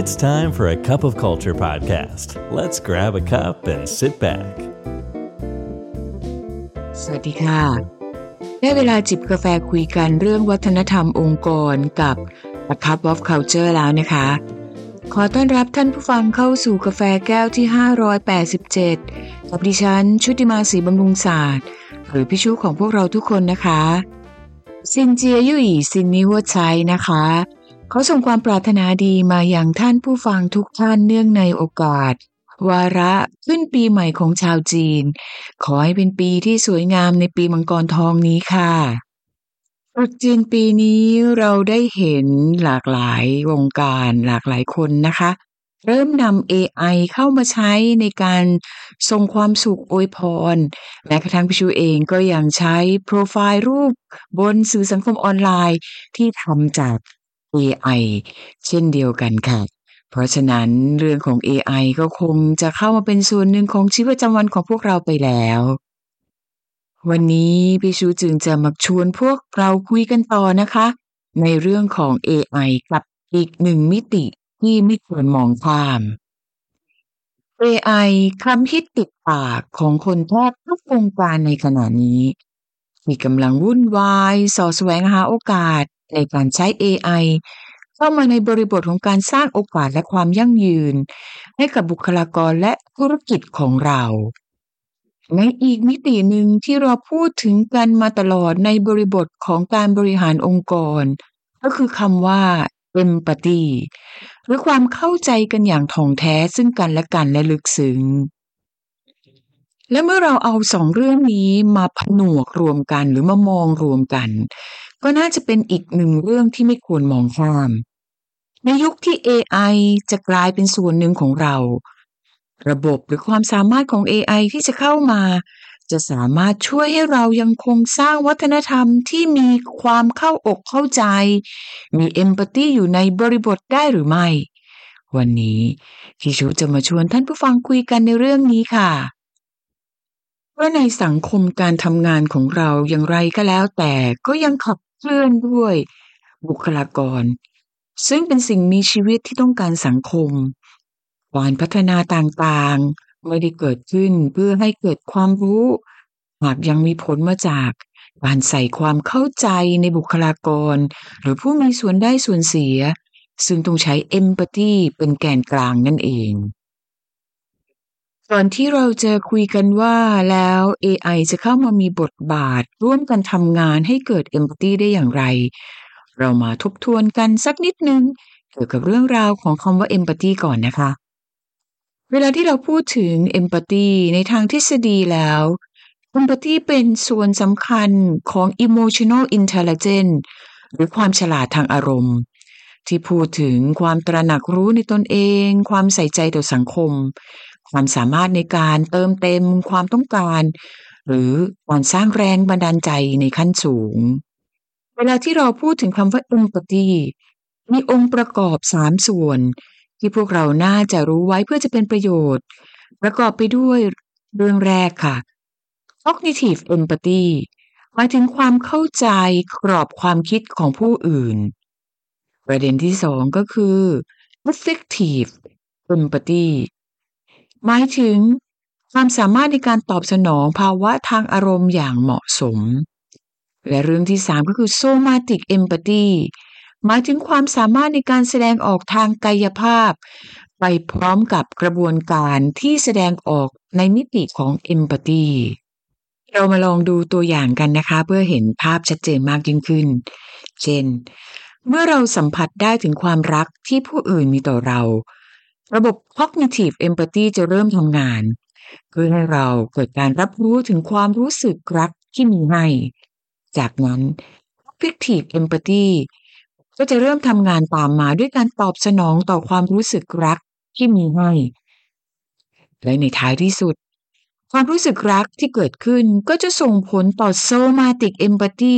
It's time for a cup of culture podcast. Let's grab a cup and sit back. สวัสดีค่ะ ได้เวลาจิบกาแฟคุยกันเรื่องวัฒนธรรมองค์กรกับ A Cup of Culture แล้วนะคะ ขอต้อนรับท่านผู้ฟังเข้าสู่กาแฟแก้วที่ 587 กับดิฉัน ชุติมาศรีบำรุงศาสตร์ หรือพี่ชูของพวกเราทุกคนนะคะซินเจียยุยซินนิวัชัยนะคะ ขาส่งความปรารถนาดีมาอย่างท่านผู้ฟังทุกท่านเนื่องในโอกาส วาระขึ้นปีใหม่ของชาวจีน ขอให้เป็นปีที่สวยงามในปีมังกรทองนี้ค่ะตรุษจีนปีนี้เราได้เห็นหลากหลายวงการหลากหลายคนนะคะ เริ่มนำ AI เข้ามาใช้ในการส่งความสุขอวยพร แม้กระทั่งพี่ชูเองก็ยังใช้โปรไฟล์รูปบนสื่อสังคมออนไลน์ที่ทำจาก AI เช่นเดียวกันค่ะ เพราะฉะนั้นเรื่องของ AI ก็คงจะเข้ามาเป็นส่วนหนึ่งของชีวิตประจำวันของพวกเราไปแล้ว วันนี้พี่ชูจึงจะมาชวนพวกเราคุยกันต่อนะคะ ในเรื่องของ AI กับอีกหนึ่งมิติที่ไม่ควรมองข้าม AI คำฮิตติดปากของคนแทบทุกวงการในขณะนี้ ที่กำลังวุ่นวายสอแสวงหาโอกาส ในการใช้ AI เข้ามาในบริบทของการสร้างโอกาสและความยั่งยืน ให้กับบุคลากรและธุรกิจของเราในอีกมิติหนึ่งที่เราพูดถึงกันมาตลอดในบริบทของการบริหารองค์กร ก็คือคำว่า empathy หรือความเข้าใจกันอย่างถ่องแท้ซึ่งกันและกันและลึกซึ้งและเมื่อเราเอาสองเรื่องนี้มาผนวกรวมกันหรือมามองรวมกัน ก็น่าจะเป็นอีกหนึ่งเรื่องที่ไม่ควรมองข้าม ในยุคที่ AI จะกลายเป็นส่วนหนึ่งของเรา ระบบหรือความสามารถของ AI ที่จะเข้ามา จะสามารถช่วยให้เรายังคงสร้างวัฒนธรรมที่มีความเข้าอกเข้าใจ มีเอมพัตตีอยู่ในบริบทได้หรือไม่ วันนี้พี่ชูจะมาชวนท่านผู้ฟังคุยกันในเรื่องนี้ค่ะว่าในสังคมการทำงานของเราอย่างไรก็แล้วแต่ก็ยังขับ เคลื่อนด้วยบุคลากร ซึ่งเป็นสิ่งมีชีวิตที่ต้องการสังคมการพัฒนาต่างๆ ไม่ได้เกิดขึ้นเพื่อให้เกิดความรู้หากยังมีผลมาจากการใส่ความเข้าใจในบุคลากร หรือผู้มีส่วนได้ส่วนเสีย ซึ่งต้องใช้เอมพัตตีเป็นแกนกลางนั่นเอง ก่อนที่เราจะคุยกันว่าแล้ว AI จะเข้ามามีบทบาท ร่วมกันทำงานให้เกิดเอมพัตตีได้อย่างไร เรามาทบทวนกันสักนิดนึง เกี่ยวกับเรื่องราวของคำว่าเอมพัตตีก่อนนะคะ เวลาที่เราพูดถึงเอมพัตตีในทางทฤษฎีแล้วเอมพัตตีเป็นส่วนสำคัญของ emotional intelligence หรือความฉลาดทางอารมณ์ ที่พูดถึงความตระหนักรู้ในตนเอง ความใส่ใจต่อสังคม ความสามารถในการเติมเต็มความต้องการ หรือการสร้างแรงบันดาลใจในขั้นสูง เวลาที่เราพูดถึงคำว่า empathy มีองค์ประกอบสามส่วน ที่พวกเราน่าจะรู้ไว้เพื่อจะเป็นประโยชน์ ประกอบไปด้วยเรื่องแรกค่ะ cognitive empathy หมายถึงความเข้าใจกรอบความคิดของผู้อื่น ประเด็นที่สองก็คือ affective empathy หมายถึง ความสามารถในการตอบสนองภาวะทางอารมณ์อย่างเหมาะสม และเรื่องที่สามก็คือ somatic empathy หมายถึงความสามารถในการแสดงออกทางกายภาพ ไปพร้อมกับกระบวนการที่แสดงออกในมิติของ empathy เรามาลองดูตัวอย่างกันนะคะ เพื่อเห็นภาพชัดเจนมากยิ่งขึ้น เช่น เมื่อเราสัมผัสได้ถึงความรักที่ผู้อื่นมีต่อเรา ระบบ cognitive empathy จะเริ่มทำงาน เพื่อให้เราเกิดการรับรู้ถึงความรู้สึกรักที่มีให้ จากนั้น affective empathy ก็จะเริ่มทำงานตามมาด้วยการตอบสนองต่อความรู้สึกรักที่มีให้ และในท้ายที่สุด ความรู้สึกรักที่เกิดขึ้นก็จะส่งผลต่อ somatic empathy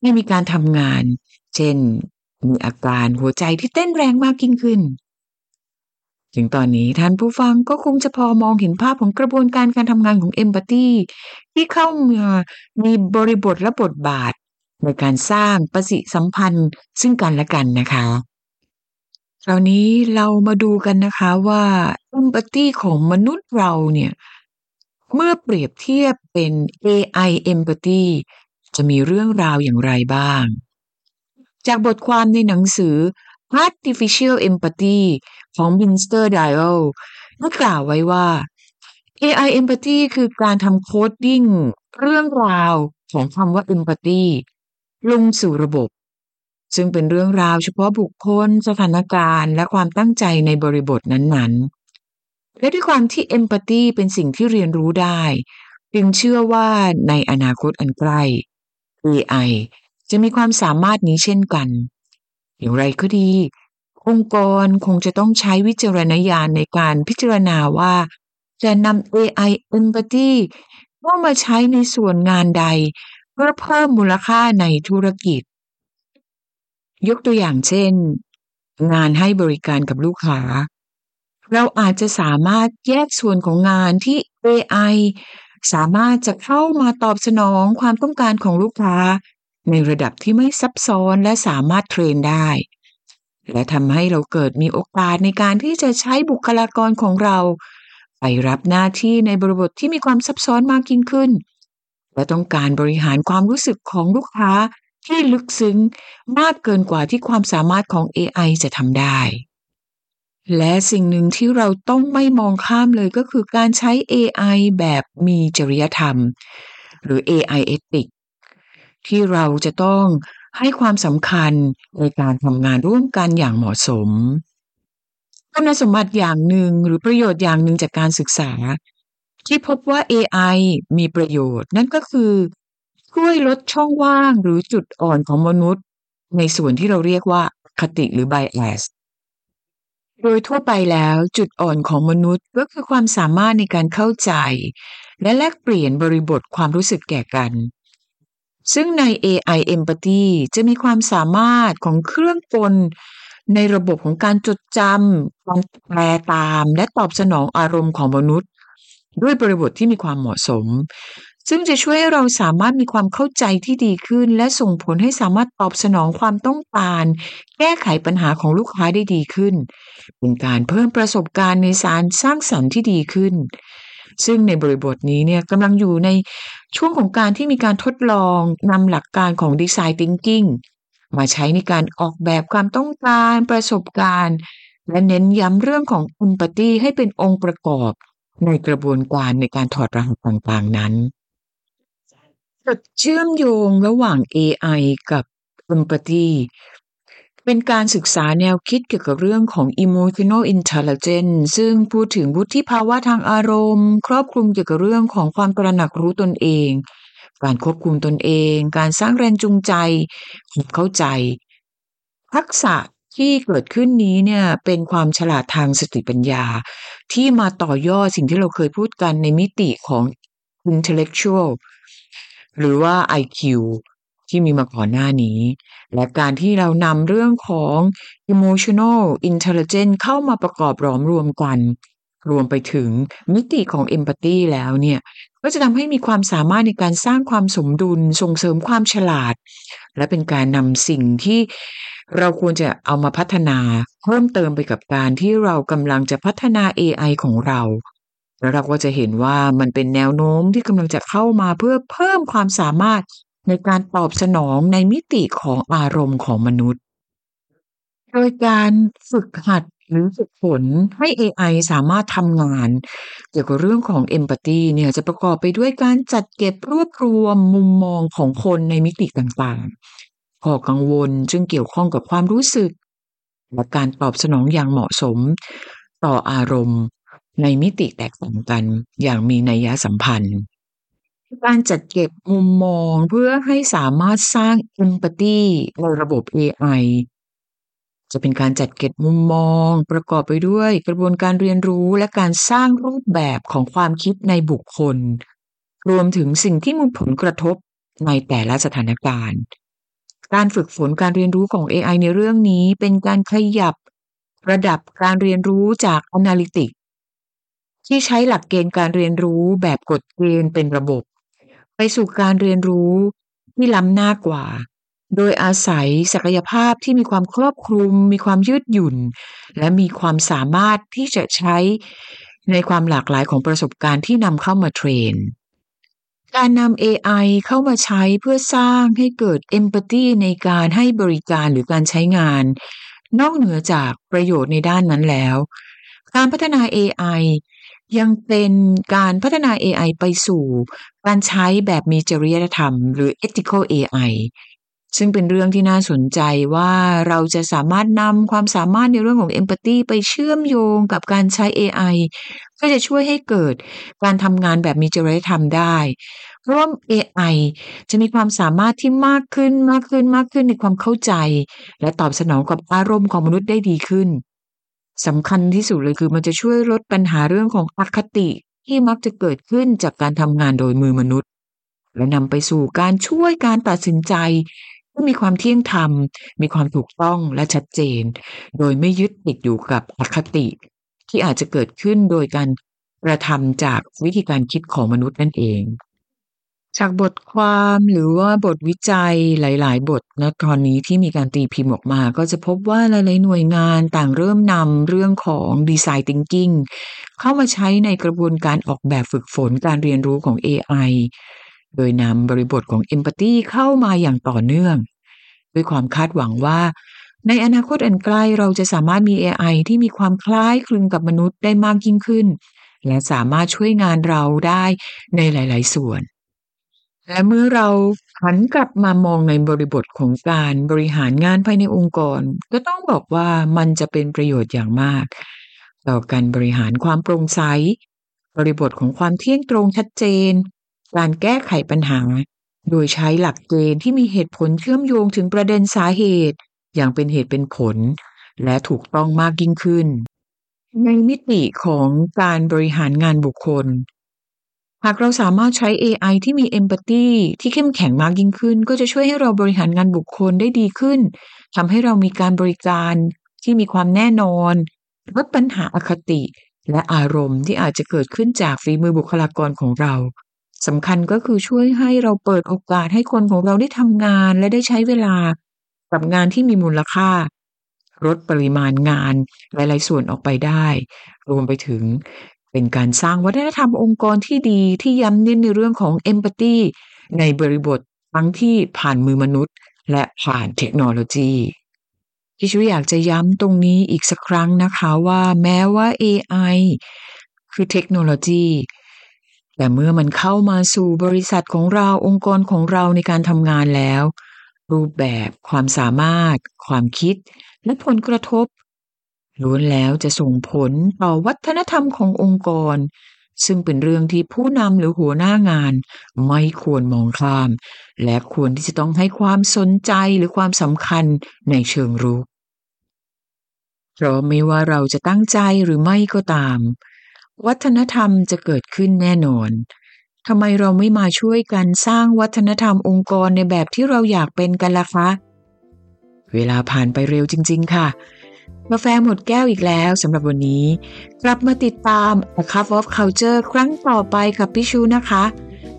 ให้มีการทำงาน เช่น มีอาการหัวใจที่เต้นแรงมากยิ่งขึ้น ถึงตอนนี้ท่านผู้ฟังก็คงจะพอมองเห็นภาพของกระบวนการการทำงานของ empathy ที่เข้ามามีบริบทและบทบาท ในการสร้างปฏิสัมพันธ์ซึ่งกันและกันนะคะคราวนี้เรามาดูกันนะคะว่า empathy ของมนุษย์เราเนี่ย เมื่อเปรียบเทียบเป็น AI empathy จะมีเรื่องราวอย่างไรบ้าง จากบทความในหนังสือ Artificial Empathy ของ Minster Dial ได้กล่าวไว้ว่า AI empathy คือการทำโคดดิ้งเรื่องราวของคำว่า empathy ลงสู่ระบบ ซึ่งเป็นเรื่องราวเฉพาะบุคคลสถานการณ์ และความตั้งใจในบริบทนั้นๆ และด้วยความที่ empathy เป็นสิ่งที่เรียนรู้ได้ จึงเชื่อว่าในอนาคตอันใกล้ AI จะมีความสามารถนี้เช่นกัน อย่างไรก็ดี องค์กรคงจะต้องใช้วิจารณญาณในการพิจารณาว่า จะนำ AI empathy เข้ามาใช้ในส่วนงานใด เพื่อเพิ่มมูลค่าในธุรกิจ ยกตัวอย่างเช่น งานให้บริการกับลูกค้า เราอาจจะสามารถแยกส่วนของงานที่ AI สามารถจะเข้ามาตอบสนองความต้องการของลูกค้า ในระดับที่ไม่ซับซ้อนและสามารถเทรนได้ และทำให้เราเกิดมีโอกาสในการที่จะใช้บุคลากรของเรา ไปรับหน้าที่ในบริบทที่มีความซับซ้อนมากยิ่งขึ้น และต้องการบริหารความรู้สึกของลูกค้าที่ลึกซึ้งมากเกินกว่าที่ความสามารถของ AI จะทำได้ และสิ่งหนึ่งที่เราต้องไม่มองข้ามเลยก็คือการใช้ AI แบบมีจริยธรรม หรือ AI ethic ที่เราจะต้องให้ความสำคัญในการทำงานร่วมกันอย่างเหมาะสมคุณสมบัติอย่างหนึ่งหรือประโยชน์อย่างหนึ่งจากการศึกษา ที่พบว่า AI มีประโยชน์ นั่นก็คือ ช่วยลดช่องว่างหรือจุดอ่อนของมนุษย์ ในส่วนที่เราเรียกว่าคติหรือ bias โดยทั่วไปแล้วจุดอ่อนของมนุษย์ก็คือความสามารถในการเข้าใจ และแลกเปลี่ยนบริบทความรู้สึกแก่กัน ซึ่งใน AI empathy จะมีความสามารถของเครื่องกลในระบบของการจดจำการแปลตาม และตอบสนองอารมณ์ของมนุษย์ ด้วยบริบทที่มีความเหมาะสม ซึ่งจะช่วยให้เราสามารถมีความเข้าใจที่ดีขึ้น และส่งผลให้สามารถตอบสนองความต้องการ แก้ไขปัญหาของลูกค้าได้ดีขึ้น เป็นการเพิ่มประสบการณ์ในสารสร้างสรรค์ที่ดีขึ้น ซึ่งในบริบทนี้เนี่ยกำลังอยู่ในช่วงของการที่มีการทดลองนำหลักการของ Design Thinking มาใช้ในการออกแบบความต้องการประสบการณ์ และเน้นย้ำเรื่องของ empathy ให้เป็นองค์ประกอบในกระบวนการในการถอดรหัสต่างๆนั้นจุดเชื่อมโยงระหว่าง AI กับ empathy เป็นการศึกษาแนวคิดเกี่ยวกับเรื่องของ emotional intelligence ซึ่งพูดถึงวุฒิภาวะทางอารมณ์ ครอบคลุมเกี่ยวกับเรื่องของความตระหนักรู้ตนเอง การควบคุมตนเอง การสร้างแรงจูงใจความเข้าใจ ทักษะที่เกิดขึ้นนี้เนี่ยเป็นความฉลาดทางสติปัญญา ที่มาต่อยอดสิ่งที่เราเคยพูดกันในมิติของ intellectual หรือว่า IQ ที่มีมาก่อนหน้านี้ และการที่เรานำเรื่องของ emotional intelligence เข้ามาประกอบรอมรวมกัน รวมไปถึงมิติของ empathy แล้วเนี่ยก็จะทำให้มีความสามารถในการสร้างความสมดุลส่งเสริมความฉลาด และเป็นการนำสิ่งที่เราควรจะเอามาพัฒนาเพิ่มเติมไปกับการที่เรากำลังจะพัฒนา AI ของเราแล้วเราก็จะเห็นว่ามันเป็นแนวโน้มที่กำลังจะเข้ามาเพื่อเพิ่มความสามารถ ในการตอบสนองในมิติของอารมณ์ของมนุษย์ โดยการฝึกหัดหรือฝึกฝนให้ AI สามารถทำงาน เกี่ยวกับเรื่องของ Empathy เนี่ยจะประกอบไปด้วยการจัดเก็บรวบรวมมุมมองของคนในมิติต่างๆข้อกังวลจึงเกี่ยวข้องกับความรู้สึก และการตอบสนองอย่างเหมาะสม ต่ออารมณ์ในมิติแตกต่างกันอย่างมีนัยสัมพันธ์ การจัดเก็บมุมมองเพื่อให้สามารถสร้าง Empathy ในระบบ AI จะเป็นการจัดเก็บมุมมอง ประกอบไปด้วยกระบวนการเรียนรู้และการสร้างรูปแบบของความคิดในบุคคล รวมถึงสิ่งที่มีผลกระทบในแต่ละสถานการณ์ การฝึกฝนการเรียนรู้ของ AI ในเรื่องนี้เป็นการขยับระดับการเรียนรู้จาก Analytic ที่ใช้หลักเกณฑ์การเรียนรู้แบบกฎเกณฑ์เป็นระบบ ไปสู่การเรียนรู้ที่ล้ำหน้ากว่า โดยอาศัยศักยภาพที่มีความครอบคลุม มีความยืดหยุ่น และมีความสามารถที่จะใช้ในความหลากหลายของประสบการณ์ที่นำเข้ามาเทรน การนำ AI เข้ามาใช้เพื่อสร้างให้เกิด empathy ในการให้บริการหรือการใช้งาน นอกเหนือจากประโยชน์ในด้านนั้นแล้ว การพัฒนา AI ยังเป็นการพัฒนา AI ไปสู่การใช้แบบมีจริยธรรม หรือ ethical AI ซึ่งเป็นเรื่องที่น่าสนใจว่าเราจะสามารถนำความสามารถในเรื่องของ empathy ไปเชื่อมโยงกับการใช้ AI ก็จะช่วยให้เกิดการทำงานแบบมีจริยธรรมได้เพราะว่า AI จะมีความสามารถที่มากขึ้นมากขึ้นมากขึ้นในความเข้าใจ และตอบสนองกับอารมณ์ของมนุษย์ได้ดีขึ้น สำคัญที่สุดเลยคือมันจะช่วยลดปัญหาเรื่องของอคติที่มักจะเกิดขึ้นจากการทำงานโดยมือมนุษย์ และนำไปสู่การช่วยการตัดสินใจที่มีความเที่ยงธรรม มีความถูกต้องและชัดเจน โดยไม่ยึดติดอยู่กับอคติ ที่อาจจะเกิดขึ้นโดยการกระทำจากวิธีการคิดของมนุษย์นั่นเอง จากบทความหรือว่าบทวิจัยหลาย ๆ บทนะตอนนี้ที่มีการตีพิมพ์ออกมา ก็จะพบว่าหลาย ๆ หน่วยงานต่างเริ่มนำเรื่องของดีไซน์ thinking เข้ามาใช้ในกระบวนการออกแบบฝึกฝนการเรียนรู้ของ AI โดยนำบริบทของ empathy เข้ามาอย่างต่อเนื่อง ด้วยความคาดหวังว่า ในอนาคตอันใกล้เราจะสามารถมี AI ที่มีความคล้ายคลึงกับมนุษย์ได้มากยิ่งขึ้น และสามารถช่วยงานเราได้ในหลาย ๆ ส่วน และเมื่อเราหันกลับมามองในบริบทของการบริหารงานภายในองค์กร ก็ต้องบอกว่ามันจะเป็นประโยชน์อย่างมาก ต่อการบริหารความโปร่งใส บริบทของความเที่ยงตรงชัดเจน การแก้ไขปัญหา โดยใช้หลักเกณฑ์ที่มีเหตุผลเชื่อมโยงถึงประเด็นสาเหตุ อย่างเป็นเหตุเป็นผล และถูกต้องมากยิ่งขึ้น ในมิติของการบริหารงานบุคคล หากเราสามารถใช้ AI ที่มี Empathy ที่เข้มแข็งมากยิ่งขึ้น ก็จะช่วยให้เราบริหารงานบุคคลได้ดีขึ้นทำให้เรามีการบริการที่มีความแน่นอนลดปัญหาอคติ และอารมณ์ที่อาจจะเกิดขึ้นจากฝีมือบุคลากรของเราสำคัญก็คือช่วยให้เราเปิดโอกาสให้คนของเราได้ทำงานและได้ใช้เวลากับงานที่มีมูลค่า ลดปริมาณงานหลาย ๆ ส่วนออกไปได้ รวมไปถึง เป็นการสร้างวัฒนธรรมองค์กรที่ดีที่ย้ำเน้นในเรื่องของเอมพัตตีในบริบททั้งที่ผ่านมือมนุษย์ และผ่านเทคโนโลยีที่ช่วยอยากจะย้ำตรงนี้อีกสักครั้งนะคะว่าแม้ว่า AI คือเทคโนโลยี แต่เมื่อมันเข้ามาสู่บริษัทของเราองค์กรของเราในการทำงานแล้ว รูปแบบความสามารถ ความคิด และผลกระทบ ล้วนแล้วจะส่งผลต่อวัฒนธรรมขององค์กร ซึ่งเป็นเรื่องที่ผู้นำหรือหัวหน้างาน ไม่ควรมองข้าม และควรที่จะต้องให้ความสนใจหรือความสำคัญในเชิงรุกเพราะไม่ว่าเราจะตั้งใจหรือไม่ก็ตาม วัฒนธรรมจะเกิดขึ้นแน่นอนทำไมเราไม่มาช่วยกันสร้างวัฒนธรรมองค์กรในแบบที่เราอยากเป็นกันล่ะคะ เวลาผ่านไปเร็วจริง ๆ ค่ะ กาแฟหมดแก้วอีกแล้วสำหรับวันนี้ กลับมาติดตาม A Cup of Culture ครั้งต่อไปกับพี่ชูนะคะ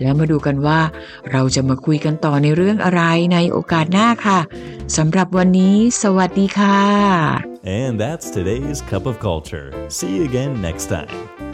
แล้วมาดูกันว่าเราจะมาคุยกันต่อในเรื่องอะไรในโอกาสหน้าค่ะสำหรับวันนี้ สวัสดีค่ะ And that's today's Cup of Culture. See you again next time.